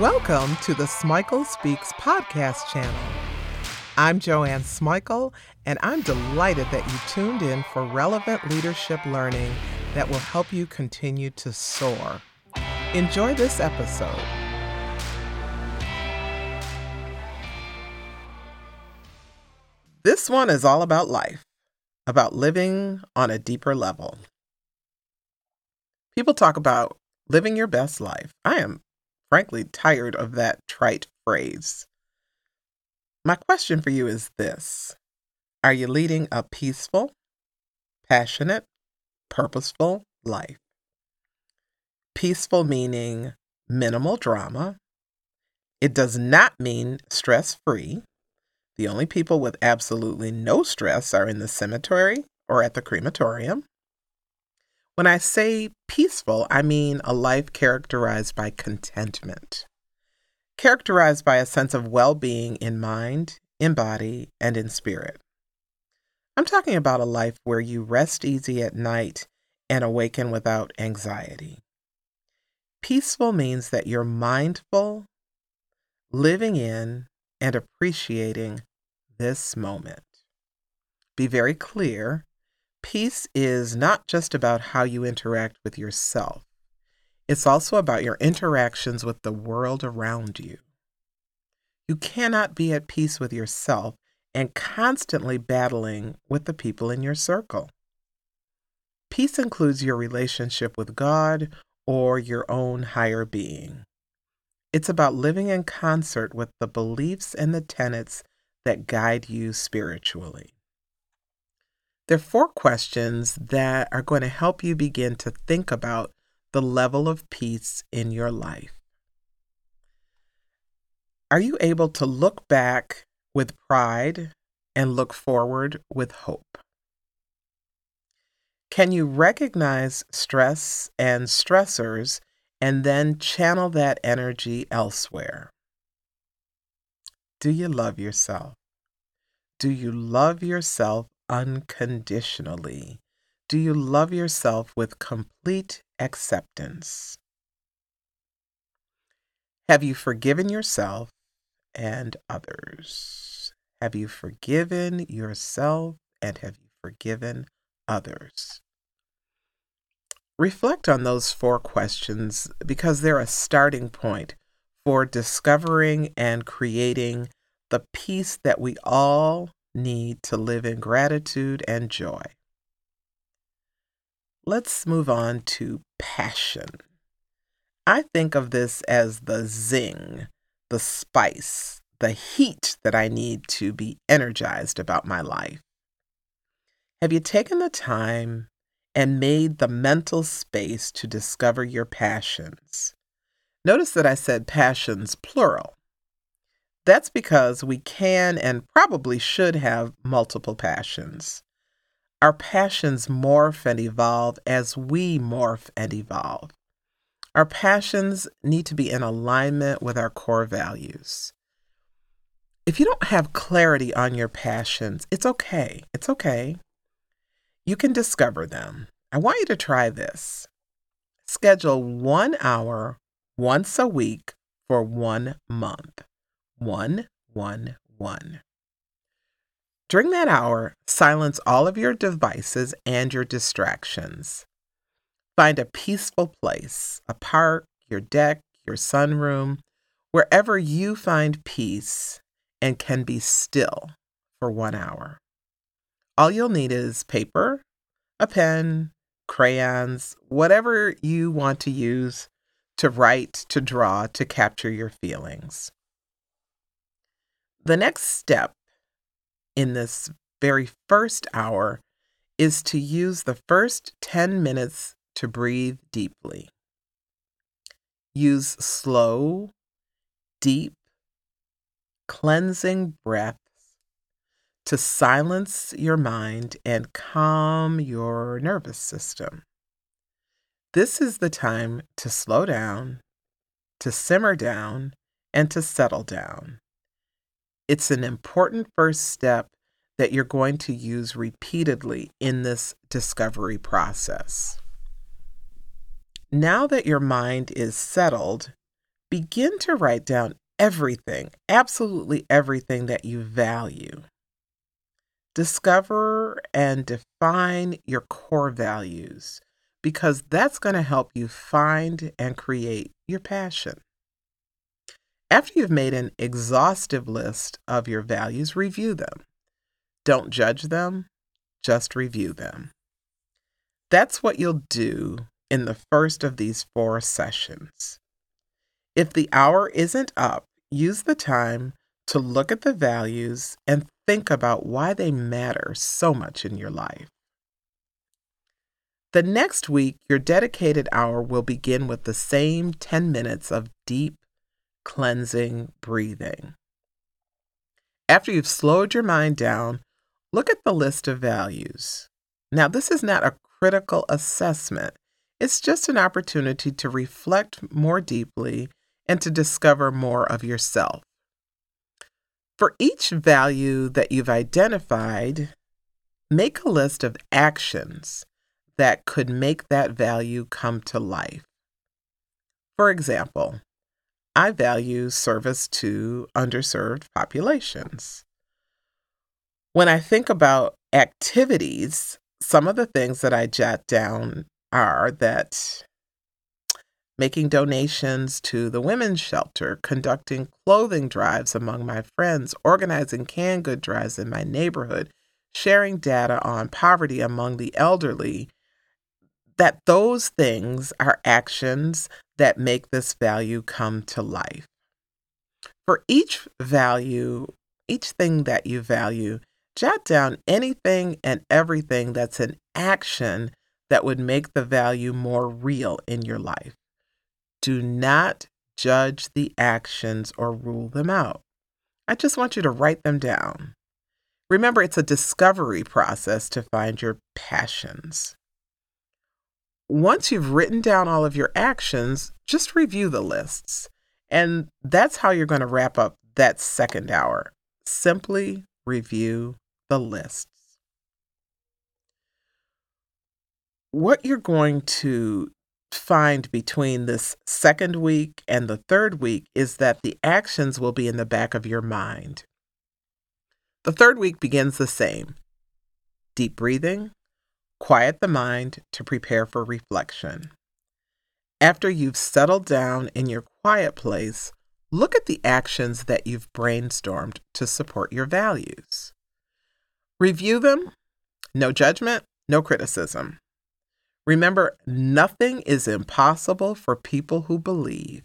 Welcome to the Smikle Speaks podcast channel. I'm Joanne Smikle, and I'm delighted that you tuned in for relevant leadership learning that will help you continue to soar. Enjoy this episode. This one is all about life, about living on a deeper level. People talk about living your best life. I am frankly tired of that trite phrase. My question for you is this Are you leading a peaceful, passionate, purposeful life? Peaceful meaning minimal drama. It does not mean stress free. The only people with absolutely no stress are in the cemetery or at the crematorium. When I say peaceful, I mean a life characterized by contentment, characterized by a sense of well being in mind, in body, and in spirit. I'm talking about a life where you rest easy at night and awaken without anxiety. Peaceful means that you're mindful, living in, and appreciating this moment. Be very clear Peace is not just about how you interact with yourself, it's also about your interactions with the world around you. You cannot be at peace with yourself and constantly battling with the people in your circle. Peace includes your relationship with God or your own higher being. It's about living in concert with the beliefs and the tenets that guide you spiritually. There are four questions that are going to help you begin to think about the level of peace in your life. Are you able to look back with pride and look forward with hope? Can you recognize stress and stressors and then channel that energy elsewhere? Do you love yourself? Do you love yourself unconditionally? Do you love yourself with complete acceptance? Have you forgiven yourself and others? Have you forgiven yourself and have you forgiven others? Reflect on those four questions because they're a starting point for discovering and creating the peace that we all need to live in gratitude and joy. Let's move on to passion. I think of this as the zing, the spice, the heat that I need to be energized about my life. Have you taken the time and made the mental space to discover your passions? Notice that I said passions plural. That's because we can and probably should have multiple passions. Our passions morph and evolve as we morph and evolve. Our passions need to be in alignment with our core values. If you don't have clarity on your passions, it's okay. It's okay. You can discover them. I want you to try this. Schedule one hour once a week for one month. 111. During that hour, silence all of your devices and your distractions. Find a peaceful place, a park, your deck, your sunroom, wherever you find peace and can be still for one hour. All you'll need is paper, a pen, crayons, whatever you want to use to write, to draw, to capture your feelings. The next step in this very first hour is to use the first 10 minutes to breathe deeply. Use slow, deep, cleansing breaths to silence your mind and calm your nervous system. This is the time to slow down, to simmer down, and to settle down. It's an important first step that you're going to use repeatedly in this discovery process. Now that your mind is settled, begin to write down everything, absolutely everything that you value. Discover and define your core values because that's going to help you find and create your passion. After you've made an exhaustive list of your values, review them. Don't judge them, just review them. That's what you'll do in the first of these four sessions. If the hour isn't up, use the time to look at the values and think about why they matter so much in your life. The next week, your dedicated hour will begin with the same 10 minutes of deep, cleansing breathing. After you've slowed your mind down, look at the list of values. Now, this is not a critical assessment, it's just an opportunity to reflect more deeply and to discover more of yourself. For each value that you've identified, make a list of actions that could make that value come to life. For example, I value service to underserved populations. When I think about activities, some of the things that I jot down are that making donations to the women's shelter, conducting clothing drives among my friends, organizing canned good drives in my neighborhood, sharing data on poverty among the elderly, that those things are actions that make this value come to life. For each value, each thing that you value, jot down anything and everything that's an action that would make the value more real in your life. Do not judge the actions or rule them out. I just want you to write them down. Remember, it's a discovery process to find your passions once you've written down all of your actions, just review the lists. And that's how you're going to wrap up that second hour. Simply review the lists. What you're going to find between this second week and the third week is that the actions will be in the back of your mind. The third week begins the same deep breathing, Quiet the mind to prepare for reflection. After you've settled down in your quiet place, look at the actions that you've brainstormed to support your values. Review them, no judgment, no criticism. Remember, nothing is impossible for people who believe.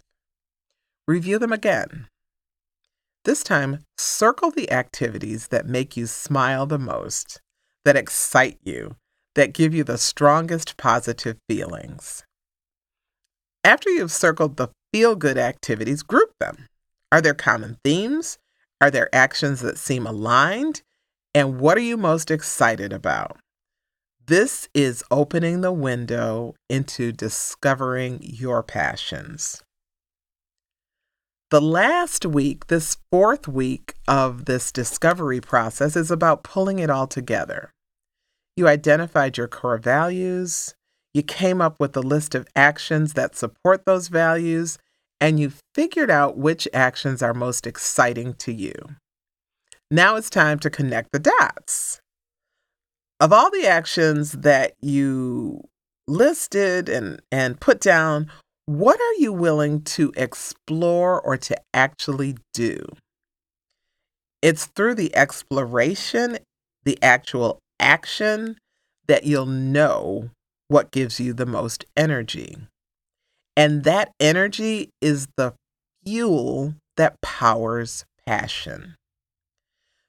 Review them again. This time, circle the activities that make you smile the most, that excite you, that give you the strongest positive feelings. After you've circled the feel good activities, group them. Are there common themes? Are there actions that seem aligned? And what are you most excited about? This is opening the window into discovering your passions. The last week, this fourth week of this discovery process, is about pulling it all together. You identified your core values. You came up with a list of actions that support those values, and you figured out which actions are most exciting to you. Now it's time to connect the dots. Of all the actions that you listed and, and put down, what are you willing to explore or to actually do? It's through the exploration, the actual action that you'll know what gives you the most energy. And that energy is the fuel that powers passion.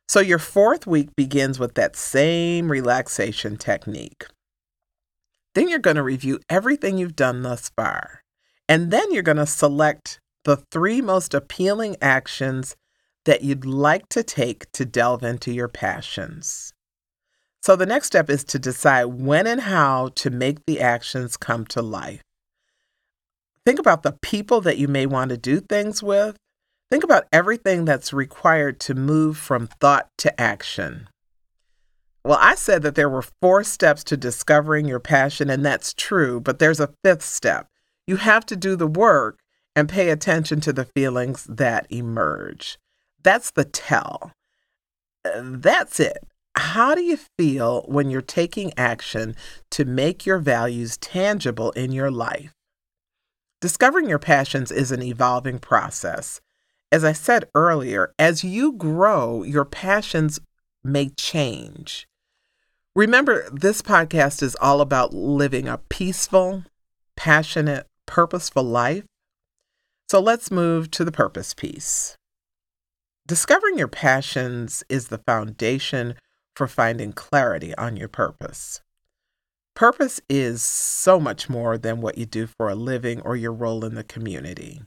So, your fourth week begins with that same relaxation technique. Then you're going to review everything you've done thus far. And then you're going to select the three most appealing actions that you'd like to take to delve into your passions. So the next step is to decide when and how to make the actions come to life. Think about the people that you may want to do things with. Think about everything that's required to move from thought to action. Well, I said that there were four steps to discovering your passion, and that's true, but there's a fifth step. You have to do the work, and pay attention to the feelings that emerge. That's the tell. That's it. How do you feel when you're taking action to make your values tangible in your life? Discovering your passions is an evolving process. As I said earlier, as you grow, your passions may change. Remember, this podcast is all about living a peaceful, passionate, purposeful life. So let's move to the purpose piece. Discovering your passions is the foundation for finding clarity on your purpose. Purpose is so much more than what you do for a living or your role in the community.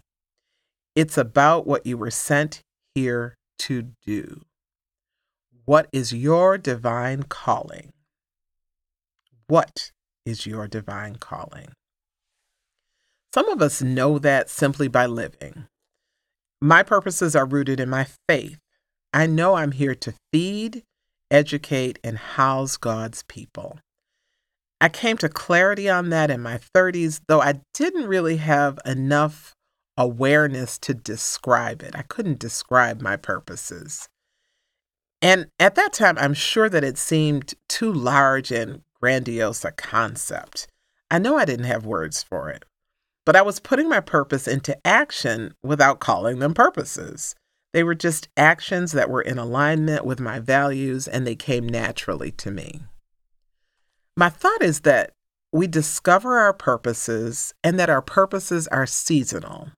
It's about what you were sent here to do. What is your divine calling? What is your divine calling? Some of us know that simply by living. My purposes are rooted in my faith. I know I'm here to feed, educate, and house God's people. I came to clarity on that in my 30s, though I didn't really have enough awareness to describe it. I couldn't describe my purposes. And at that time, I'm sure that it seemed too large and grandiose a concept. I know I didn't have words for it, but I was putting my purpose into action without calling them purposes. They were just actions that were in alignment with my values and they came naturally to me. My thought is that we discover our purposes and that our purposes are seasonal.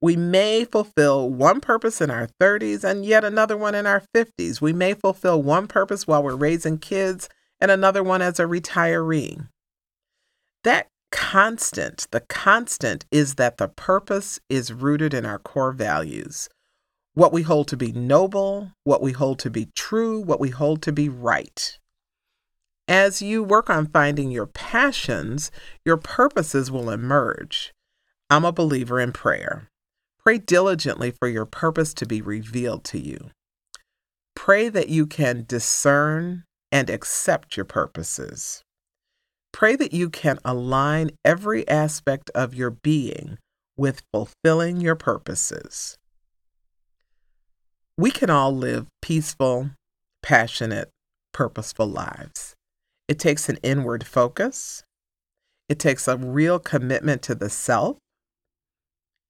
We may fulfill one purpose in our 30s and yet another one in our 50s. We may fulfill one purpose while we're raising kids and another one as a retiree. That constant, the constant is that the purpose is rooted in our core values what we hold to be noble, what we hold to be true, what we hold to be right. As you work on finding your passions, your purposes will emerge. I'm a believer in prayer. Pray diligently for your purpose to be revealed to you. Pray that you can discern and accept your purposes. Pray that you can align every aspect of your being with fulfilling your purposes. We can all live peaceful, passionate, purposeful lives. It takes an inward focus. It takes a real commitment to the self.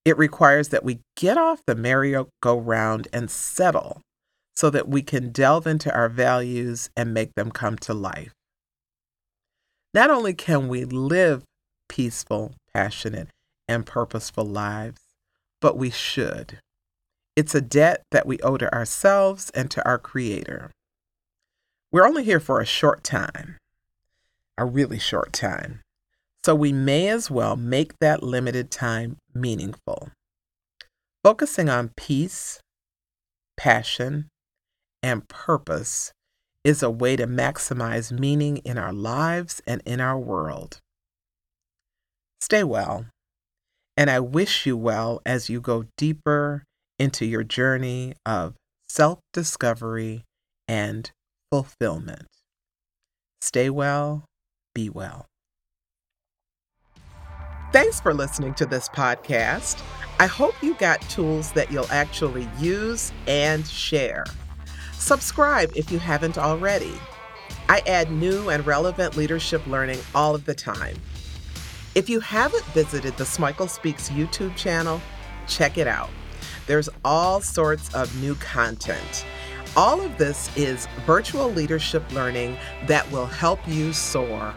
It requires that we get off the merry-go-round and settle so that we can delve into our values and make them come to life. Not only can we live peaceful, passionate, and purposeful lives, but we should. It's a debt that we owe to ourselves and to our Creator. We're only here for a short time, a really short time, so we may as well make that limited time meaningful. Focusing on peace, passion, and purpose is a way to maximize meaning in our lives and in our world. Stay well, and I wish you well as you go deeper into your journey of self discovery and fulfillment. Stay well, be well. Thanks for listening to this podcast. I hope you got tools that you'll actually use and share. Subscribe if you haven't already. I add new and relevant leadership learning all of the time. If you haven't visited the Smikle Speaks YouTube channel, check it out. There's all sorts of new content. All of this is virtual leadership learning that will help you soar